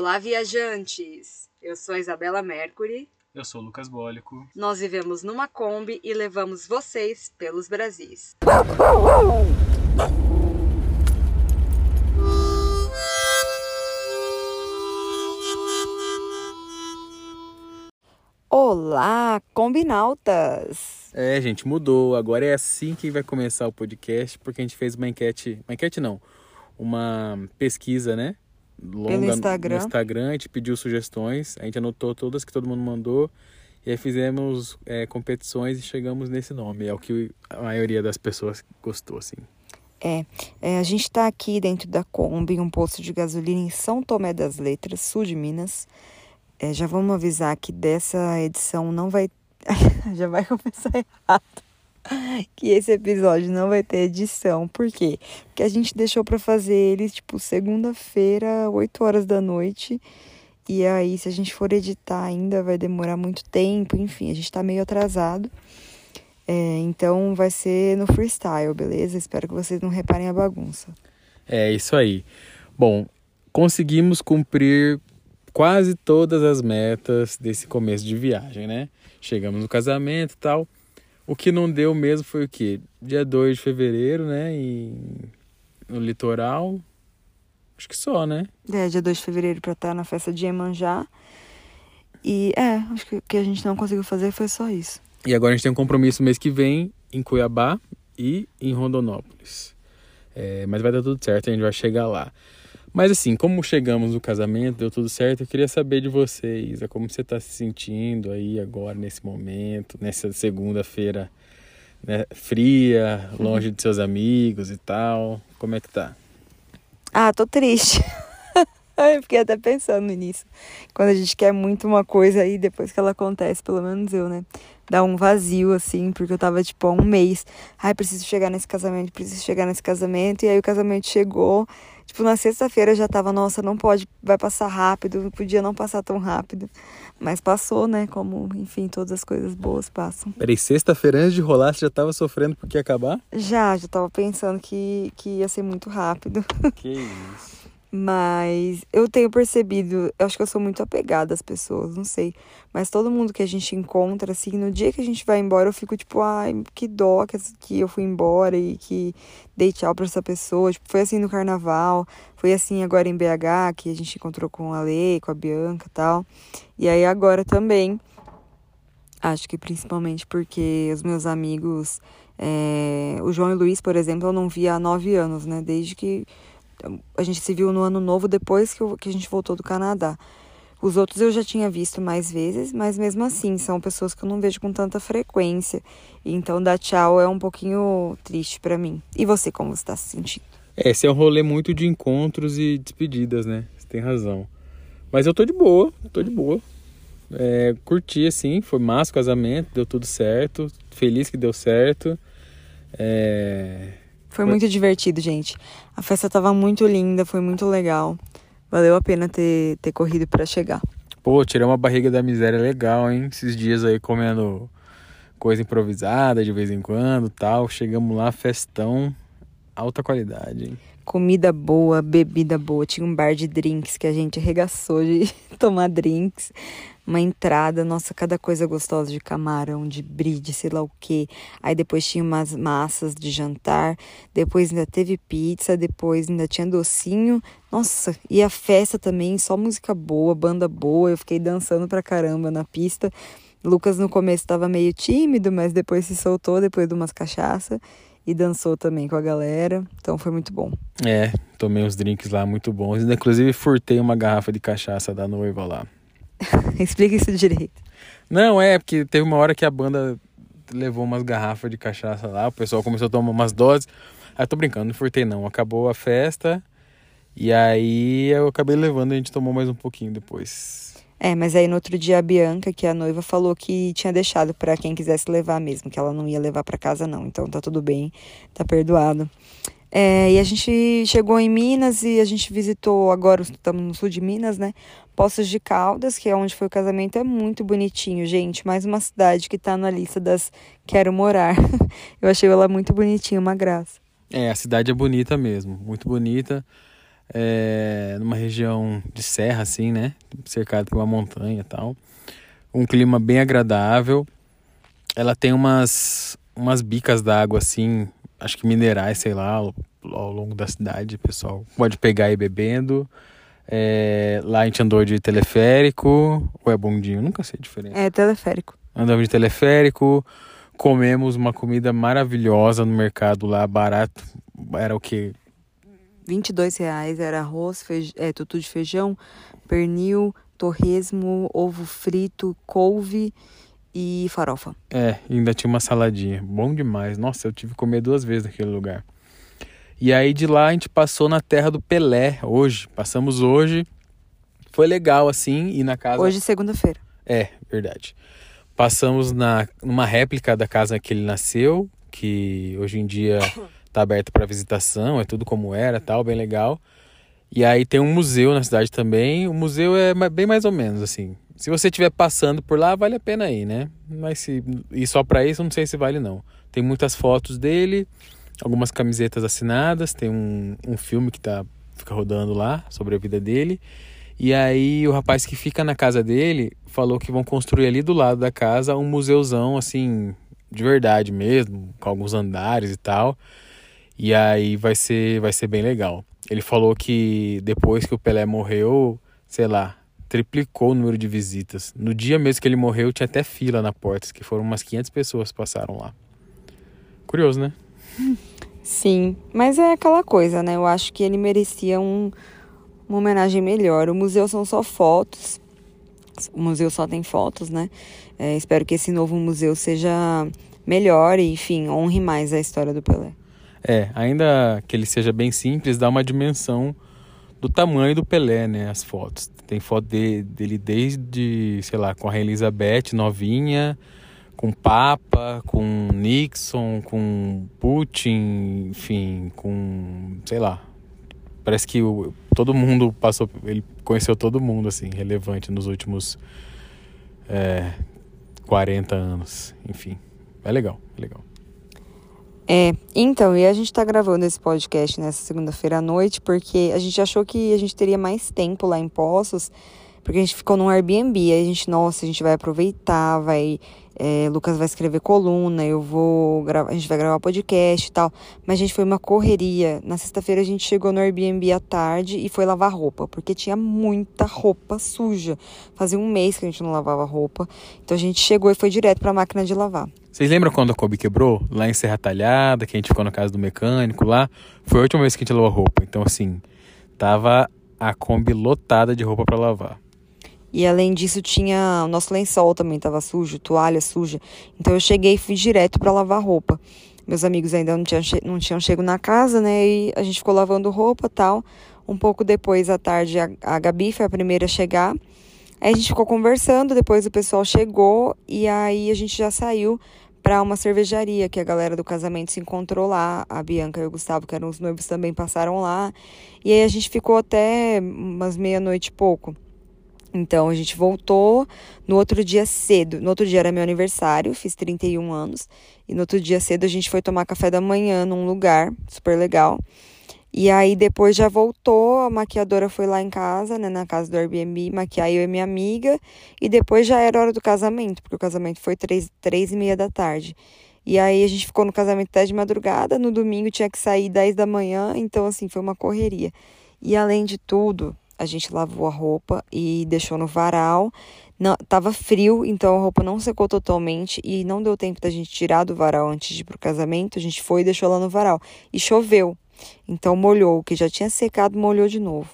Olá, viajantes! Eu sou a Isabela Mercury. Eu sou o Lucas Bólico. Nós vivemos numa Kombi e levamos vocês pelos Brasis. Olá, combinautas! É, gente, mudou. Agora é assim que vai começar o podcast, porque a gente fez uma enquete. Uma enquete não, uma pesquisa, né? Longa Pelo Instagram. No Instagram, a gente pediu sugestões, a gente anotou todas que todo mundo mandou. E aí fizemos é, competições e chegamos nesse nome. É o que a maioria das pessoas gostou, assim. É, é a gente está aqui dentro da Kombi, um posto de gasolina em São Tomé das Letras, sul de Minas. É, já vamos avisar que dessa edição não vai. já vai começar errado. Que esse episódio não vai ter edição. Por quê? Porque a gente deixou para fazer ele, tipo, segunda-feira, 8 horas da noite. E aí, se a gente for editar ainda, vai demorar muito tempo. Enfim, a gente tá meio atrasado. É, então, vai ser no freestyle, beleza? Espero que vocês não reparem a bagunça. É isso aí. Bom, conseguimos cumprir quase todas as metas desse começo de viagem, né? Chegamos no casamento e tal. O que não deu mesmo foi o quê? Dia 2 de fevereiro, né? E no litoral. Acho que só, né? É, dia 2 de fevereiro pra estar na festa de Iemanjá. E é, acho que o que a gente não conseguiu fazer foi só isso. E agora a gente tem um compromisso mês que vem em Cuiabá e em Rondonópolis. É, mas vai dar tudo certo, a gente vai chegar lá. Mas assim, como chegamos no casamento, deu tudo certo, eu queria saber de você, Isa, como você está se sentindo aí agora, nesse momento, nessa segunda-feira né, fria, longe de seus amigos e tal. Como é que tá? Ah, tô triste. eu fiquei até pensando nisso. Quando a gente quer muito uma coisa aí, depois que ela acontece, pelo menos eu, né? Dá um vazio, assim, porque eu tava, tipo, há um mês. Ai, preciso chegar nesse casamento, preciso chegar nesse casamento. E aí o casamento chegou Tipo, na sexta-feira já tava, nossa, não pode, vai passar rápido, podia não passar tão rápido. Mas passou, né? Como, enfim, todas as coisas boas passam. Peraí, sexta-feira antes de rolar, você já tava sofrendo porque ia acabar? Já, já tava pensando que, que ia ser muito rápido. Que isso. Mas eu tenho percebido, eu acho que eu sou muito apegada às pessoas, não sei. Mas todo mundo que a gente encontra, assim, no dia que a gente vai embora, eu fico tipo, ai, que dó que, eu fui embora e que dei tchau pra essa pessoa. Tipo, foi assim no carnaval, foi assim agora em BH, que a gente encontrou com a Lei, com a Bianca e tal. E aí agora também, acho que principalmente porque os meus amigos, é, o João e o Luiz, por exemplo, eu não via há nove anos, né? Desde que a gente se viu no ano novo depois que, eu, que a gente voltou do Canadá. Os outros eu já tinha visto mais vezes, mas mesmo assim são pessoas que eu não vejo com tanta frequência. Então dar tchau é um pouquinho triste para mim. E você, como está se sentindo? É, esse é um rolê muito de encontros e despedidas, né? Você tem razão. Mas eu tô de boa, tô de boa. É, curti, assim, foi massa o casamento, deu tudo certo. Feliz que deu certo. É, foi muito divertido, gente. A festa tava muito linda, foi muito legal. Valeu a pena ter, ter corrido para chegar. Pô, tirei uma barriga da miséria legal, hein? Esses dias aí comendo coisa improvisada de vez em quando tal. Chegamos lá, festão, alta qualidade, hein? Comida boa, bebida boa. Tinha um bar de drinks que a gente arregaçou de tomar drinks uma entrada, nossa, cada coisa gostosa de camarão, de bride, sei lá o que. Aí depois tinha umas massas de jantar, depois ainda teve pizza, depois ainda tinha docinho. Nossa, e a festa também, só música boa, banda boa. Eu fiquei dançando pra caramba na pista. Lucas no começo estava meio tímido, mas depois se soltou depois de umas cachaça e dançou também com a galera. Então foi muito bom. É, tomei uns drinks lá muito bons. Inclusive furtei uma garrafa de cachaça da noiva lá. Explica isso direito. Não, é porque teve uma hora que a banda levou umas garrafas de cachaça lá, o pessoal começou a tomar umas doses. Aí tô brincando, não furtei não. Acabou a festa e aí eu acabei levando e a gente tomou mais um pouquinho depois. É, mas aí no outro dia a Bianca, que é a noiva, falou que tinha deixado para quem quisesse levar mesmo, que ela não ia levar para casa não. Então tá tudo bem, tá perdoado. É, e a gente chegou em Minas e a gente visitou, agora estamos no sul de Minas, né? Poços de Caldas, que é onde foi o casamento, é muito bonitinho, gente. Mais uma cidade que tá na lista das quero morar. Eu achei ela muito bonitinha, uma graça. É, a cidade é bonita mesmo, muito bonita. é, numa região de serra, assim, né? Cercado por uma montanha e tal. Um clima bem agradável. Ela tem umas, umas bicas d'água, assim, acho que minerais, sei lá, ao, ao longo da cidade, pessoal. Pode pegar e ir bebendo. É, lá a gente andou de teleférico, ou é bondinho, nunca sei a diferença. É teleférico. Andamos de teleférico, comemos uma comida maravilhosa no mercado lá, barato. Era o que? 22 reais, era arroz, feij... é, tutu de feijão, pernil, torresmo, ovo frito, couve e farofa. É, ainda tinha uma saladinha. Bom demais. Nossa, eu tive que comer duas vezes naquele lugar. E aí de lá a gente passou na terra do Pelé hoje. Passamos hoje. Foi legal assim, e na casa. Hoje, segunda-feira. É, verdade. Passamos na, numa réplica da casa que ele nasceu, que hoje em dia tá aberta para visitação, é tudo como era, tal, bem legal. E aí tem um museu na cidade também. O museu é bem mais ou menos assim. Se você estiver passando por lá, vale a pena ir, né? Mas se ir só para isso, não sei se vale não. Tem muitas fotos dele, algumas camisetas assinadas, tem um, um filme que tá fica rodando lá sobre a vida dele. E aí o rapaz que fica na casa dele falou que vão construir ali do lado da casa um museuzão assim de verdade mesmo, com alguns andares e tal. E aí vai ser vai ser bem legal. Ele falou que depois que o Pelé morreu, sei lá, triplicou o número de visitas. No dia mesmo que ele morreu, tinha até fila na porta, que foram umas 500 pessoas que passaram lá. Curioso, né? Sim, mas é aquela coisa, né? Eu acho que ele merecia um, uma homenagem melhor. O museu são só fotos, o museu só tem fotos, né? É, espero que esse novo museu seja melhor e, enfim, honre mais a história do Pelé. É, ainda que ele seja bem simples, dá uma dimensão do tamanho do Pelé, né? As fotos. Tem foto de, dele desde, sei lá, com a Elizabeth novinha, com Papa, com Nixon, com Putin, enfim, com, sei lá. Parece que o, todo mundo passou, ele conheceu todo mundo, assim, relevante nos últimos é, 40 anos. Enfim, é legal, é legal. É, então, e a gente tá gravando esse podcast nessa segunda-feira à noite porque a gente achou que a gente teria mais tempo lá em Poços, porque a gente ficou num Airbnb, aí a gente, nossa, a gente vai aproveitar, vai é, Lucas vai escrever coluna, eu vou gravar, a gente vai gravar podcast e tal. Mas, a gente, foi uma correria. Na sexta-feira a gente chegou no Airbnb à tarde e foi lavar roupa, porque tinha muita roupa suja. Fazia um mês que a gente não lavava roupa. Então a gente chegou e foi direto para a máquina de lavar. Vocês lembram quando a Kobe quebrou? Lá em Serra Talhada, que a gente ficou na casa do mecânico lá. Foi a última vez que a gente lavou roupa. Então, assim, tava a Kombi lotada de roupa para lavar. E além disso, tinha o nosso lençol também estava sujo, toalha suja. Então eu cheguei e fui direto para lavar roupa. Meus amigos ainda não tinham, não tinham chego na casa, né? E a gente ficou lavando roupa tal. Um pouco depois, à tarde, a, a Gabi foi a primeira a chegar. Aí a gente ficou conversando, depois o pessoal chegou e aí a gente já saiu para uma cervejaria que a galera do casamento se encontrou lá. A Bianca e o Gustavo, que eram os noivos, também passaram lá. E aí a gente ficou até umas meia-noite e pouco. Então a gente voltou no outro dia cedo. No outro dia era meu aniversário, fiz 31 anos. E no outro dia cedo a gente foi tomar café da manhã num lugar super legal. E aí depois já voltou, a maquiadora foi lá em casa, né, na casa do Airbnb, maquiar eu e minha amiga. E depois já era hora do casamento, porque o casamento foi três, três e meia da tarde. E aí a gente ficou no casamento até de madrugada, no domingo tinha que sair 10 da manhã, então assim, foi uma correria. E além de tudo, a gente lavou a roupa e deixou no varal. Não, tava frio, então a roupa não secou totalmente e não deu tempo da gente tirar do varal antes de ir pro casamento. A gente foi e deixou lá no varal. E choveu. Então molhou, o que já tinha secado molhou de novo.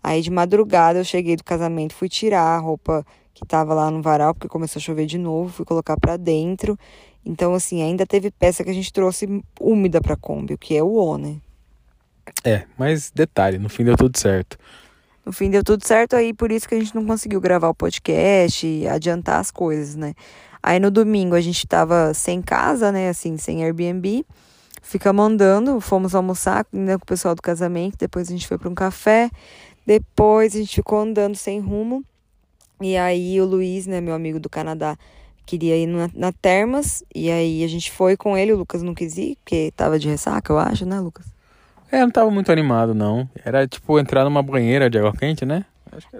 Aí de madrugada eu cheguei do casamento, fui tirar a roupa que tava lá no varal, porque começou a chover de novo, fui colocar para dentro. Então assim, ainda teve peça que a gente trouxe úmida para Kombi, o que é o O, né? É, mas detalhe, no fim deu tudo certo. No fim deu tudo certo, aí por isso que a gente não conseguiu gravar o podcast e adiantar as coisas, né? Aí no domingo a gente tava sem casa, né? Assim, sem Airbnb. Ficamos andando, fomos almoçar né, com o pessoal do casamento, depois a gente foi para um café, depois a gente ficou andando sem rumo. E aí o Luiz, né, meu amigo do Canadá, queria ir na, na Termas, e aí a gente foi com ele, o Lucas não quis ir, porque tava de ressaca, eu acho, né, Lucas? É, não tava muito animado, não. Era tipo entrar numa banheira de água quente, né?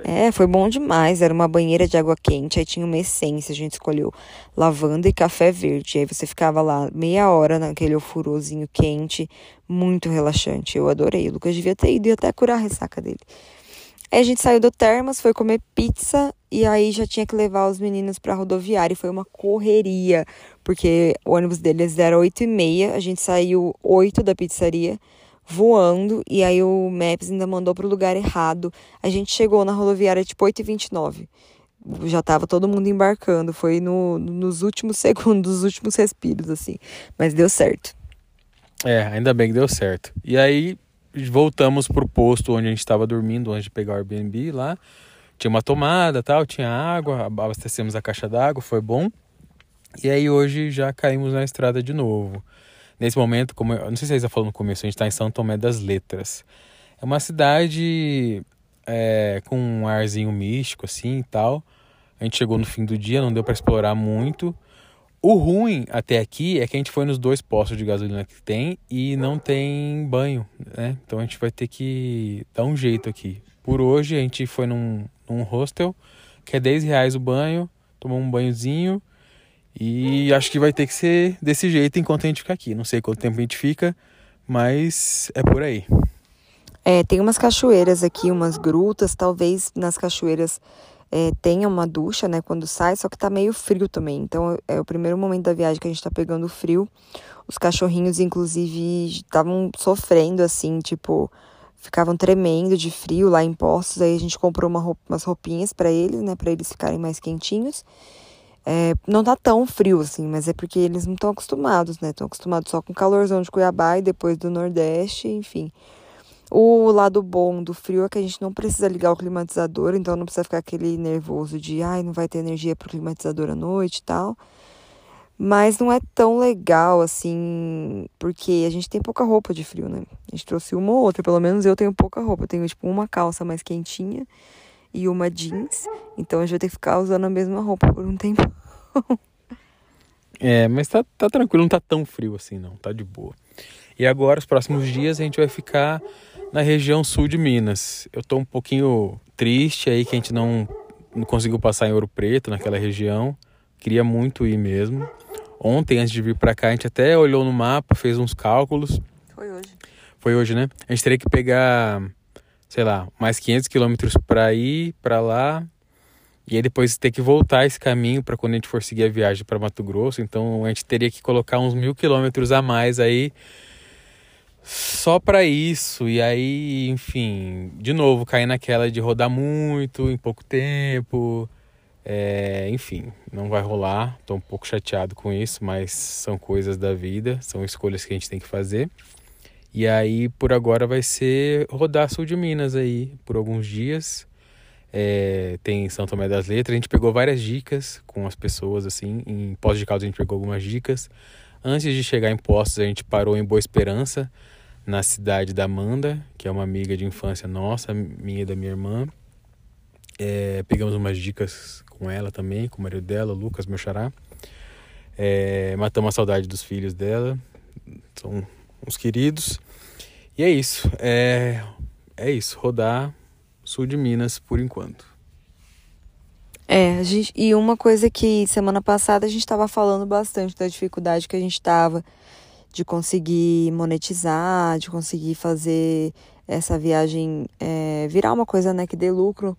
É, foi bom demais. Era uma banheira de água quente, aí tinha uma essência, a gente escolheu lavanda e café verde. Aí você ficava lá meia hora naquele ofurôzinho quente, muito relaxante. Eu adorei. O Lucas devia ter ido e até curar a ressaca dele. Aí a gente saiu do Termas, foi comer pizza e aí já tinha que levar os meninos pra rodoviária e foi uma correria, porque o ônibus deles era 8 e meia, a gente saiu 8 da pizzaria voando e aí o Maps ainda mandou pro lugar errado. A gente chegou na rodoviária tipo 8h29. Já tava todo mundo embarcando, foi no, nos últimos segundos, nos últimos respiros, assim. Mas deu certo. É, ainda bem que deu certo. E aí voltamos pro posto onde a gente estava dormindo, antes de pegar o Airbnb lá. Tinha uma tomada, tal, tinha água, abastecemos a caixa d'água, foi bom. E aí hoje já caímos na estrada de novo. Nesse momento, como eu não sei se vocês já falou no começo, a gente está em São Tomé das Letras. É uma cidade é, com um arzinho místico assim e tal. A gente chegou no fim do dia, não deu para explorar muito. O ruim até aqui é que a gente foi nos dois postos de gasolina que tem e não tem banho, né? Então a gente vai ter que dar um jeito aqui. Por hoje a gente foi num, num hostel, que é 10 reais o banho, tomou um banhozinho e acho que vai ter que ser desse jeito enquanto a gente ficar aqui. Não sei quanto tempo a gente fica, mas é por aí. É, tem umas cachoeiras aqui, umas grutas, talvez nas cachoeiras é, tenha uma ducha, né, quando sai, só que tá meio frio também. Então é o primeiro momento da viagem que a gente tá pegando frio. Os cachorrinhos, inclusive, estavam sofrendo, assim, tipo, ficavam tremendo de frio lá em Postos. Aí a gente comprou uma roupa, umas roupinhas para eles, né, para eles ficarem mais quentinhos. É, não tá tão frio assim, mas é porque eles não estão acostumados, né? Estão acostumados só com calorzão de Cuiabá e depois do Nordeste, enfim. O lado bom do frio é que a gente não precisa ligar o climatizador, então não precisa ficar aquele nervoso de ai, não vai ter energia pro climatizador à noite e tal. Mas não é tão legal assim, porque a gente tem pouca roupa de frio, né? A gente trouxe uma ou outra, pelo menos eu tenho pouca roupa. Eu tenho tipo uma calça mais quentinha e uma jeans. Então a gente vai ter que ficar usando a mesma roupa por um tempo. é, mas tá, tá tranquilo, não tá tão frio assim não, tá de boa. E agora, os próximos dias, a gente vai ficar na região sul de Minas. Eu tô um pouquinho triste aí que a gente não, não conseguiu passar em Ouro Preto, naquela região. Queria muito ir mesmo. Ontem, antes de vir para cá, a gente até olhou no mapa, fez uns cálculos. Foi hoje. Foi hoje, né? A gente teria que pegar sei lá, mais 500 quilômetros para ir para lá e aí depois ter que voltar esse caminho para quando a gente for seguir a viagem para Mato Grosso. Então a gente teria que colocar uns mil quilômetros a mais aí só para isso. E aí, enfim, de novo cair naquela de rodar muito em pouco tempo. É, enfim, não vai rolar. Tô um pouco chateado com isso, mas são coisas da vida, são escolhas que a gente tem que fazer. E aí, por agora, vai ser rodar sul de Minas aí, por alguns dias. É, tem São Tomé das Letras. A gente pegou várias dicas com as pessoas, assim. Em Poços de Caldas a gente pegou algumas dicas. Antes de chegar em Postos, a gente parou em Boa Esperança, na cidade da Amanda, que é uma amiga de infância nossa, minha e da minha irmã. É, pegamos umas dicas com ela também, com o marido dela, Lucas, meu xará. É, matamos a saudade dos filhos dela. São uns queridos. E é isso. É, é isso. Rodar sul de Minas por enquanto. É, a gente, e uma coisa que semana passada a gente estava falando bastante da dificuldade que a gente estava de conseguir monetizar, de conseguir fazer essa viagem é, virar uma coisa né, que dê lucro.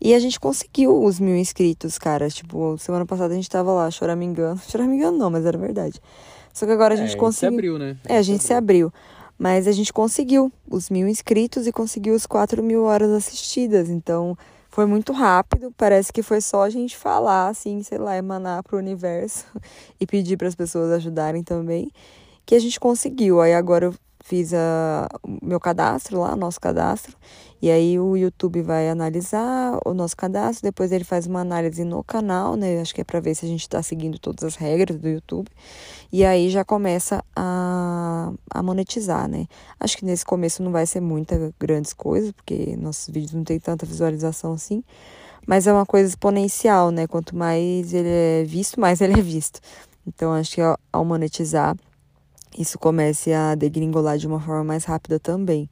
E a gente conseguiu os mil inscritos, cara. Tipo, semana passada a gente tava lá, choramingando. Choramingando não, mas era verdade. Só que agora a gente é, conseguiu. Se abriu, né? É, a gente se abriu. Mas a gente conseguiu os mil inscritos e conseguiu os quatro mil horas assistidas. Então foi muito rápido. Parece que foi só a gente falar, assim, sei lá, emanar para o universo e pedir para as pessoas ajudarem também. Que a gente conseguiu. Aí agora eu fiz a, o meu cadastro lá, nosso cadastro, e aí o YouTube vai analisar o nosso cadastro, depois ele faz uma análise no canal, né? Acho que é para ver se a gente está seguindo todas as regras do YouTube. E aí já começa a, a monetizar, né? Acho que nesse começo não vai ser muita grandes coisas, porque nossos vídeos não tem tanta visualização assim. Mas é uma coisa exponencial, né? Quanto mais ele é visto, mais ele é visto. Então acho que ao monetizar isso comece a degringolar de uma forma mais rápida também.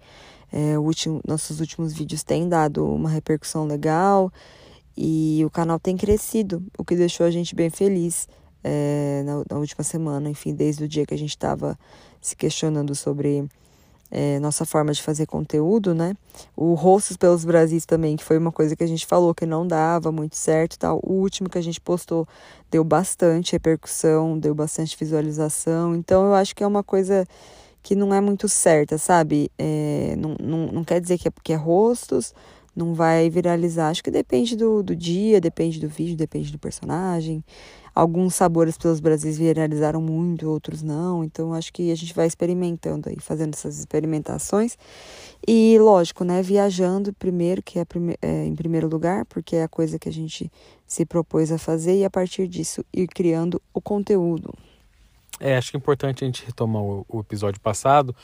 É, último, nossos últimos vídeos têm dado uma repercussão legal e o canal tem crescido, o que deixou a gente bem feliz é, na, na, última semana, enfim, desde o dia que a gente estava se questionando sobre é, nossa forma de fazer conteúdo, né? O Rostos pelos Brasis também, que foi uma coisa que a gente falou que não dava muito certo tal. O último que a gente postou deu bastante repercussão, deu bastante visualização. Então eu acho que é uma coisa que não é muito certa, sabe? É, não, não, não quer dizer que é porque é rostos, não vai viralizar. Acho que depende do, do dia, depende do vídeo, depende do personagem. Alguns sabores pelos Brasis viralizaram muito, outros não. Então, acho que a gente vai experimentando aí, fazendo essas experimentações. E, lógico, né, viajando primeiro, que é, prime é, em primeiro lugar, porque é a coisa que a gente se propôs a fazer, e a partir disso ir criando o conteúdo. É, acho que é importante a gente retomar o, o episódio passado,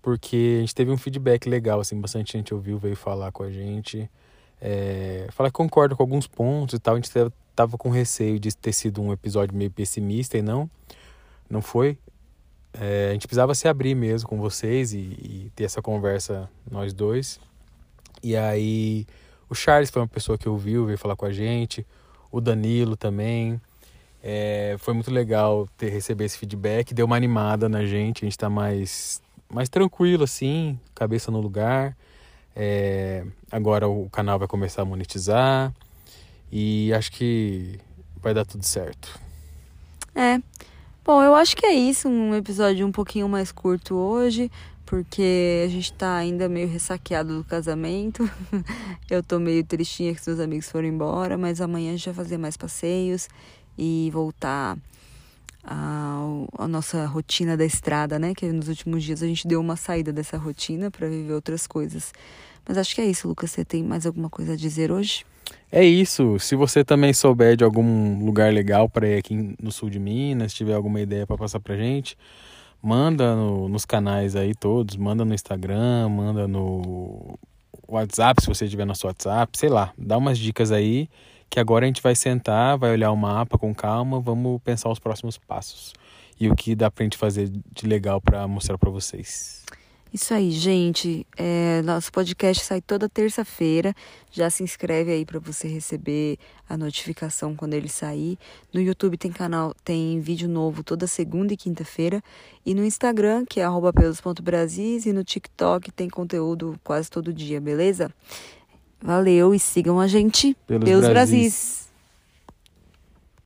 porque a gente teve um feedback legal, assim, bastante gente ouviu, veio falar com a gente. É, falar que concorda com alguns pontos e tal. A gente tava com receio de ter sido um episódio meio pessimista e não, não foi. É, a gente precisava se abrir mesmo com vocês e, e, ter essa conversa nós dois. E aí o Charles foi uma pessoa que ouviu, veio falar com a gente, o Danilo também. É, foi muito legal ter receber esse feedback, deu uma animada na gente, a gente está mais, mais tranquilo assim, cabeça no lugar. É, agora o canal vai começar a monetizar. E acho que vai dar tudo certo. É. Bom, eu acho que é isso. Um episódio um pouquinho mais curto hoje, porque a gente tá ainda meio ressaqueado do casamento. eu tô meio tristinha que seus amigos foram embora, mas amanhã a gente vai fazer mais passeios e voltar a, nossa rotina da estrada, né? Que nos últimos dias a gente deu uma saída dessa rotina para viver outras coisas. Mas acho que é isso, Lucas. Você tem mais alguma coisa a dizer hoje? É isso. Se você também souber de algum lugar legal para ir aqui no sul de Minas, tiver alguma ideia para passar pra gente, manda no, nos canais aí todos, manda no Instagram, manda no WhatsApp, se você tiver nosso WhatsApp, sei lá, dá umas dicas aí, que agora a gente vai sentar, vai olhar o mapa com calma, vamos pensar os próximos passos e o que dá pra gente fazer de legal para mostrar para vocês. Isso aí, gente. É, nosso podcast sai toda terça-feira. Já se inscreve aí para você receber a notificação quando ele sair. No YouTube tem canal, tem vídeo novo toda segunda e quinta-feira. E no Instagram, que é pelos.brasis, e no TikTok tem conteúdo quase todo dia, beleza? Valeu e sigam a gente pelos, pelos Brasis. Brasis.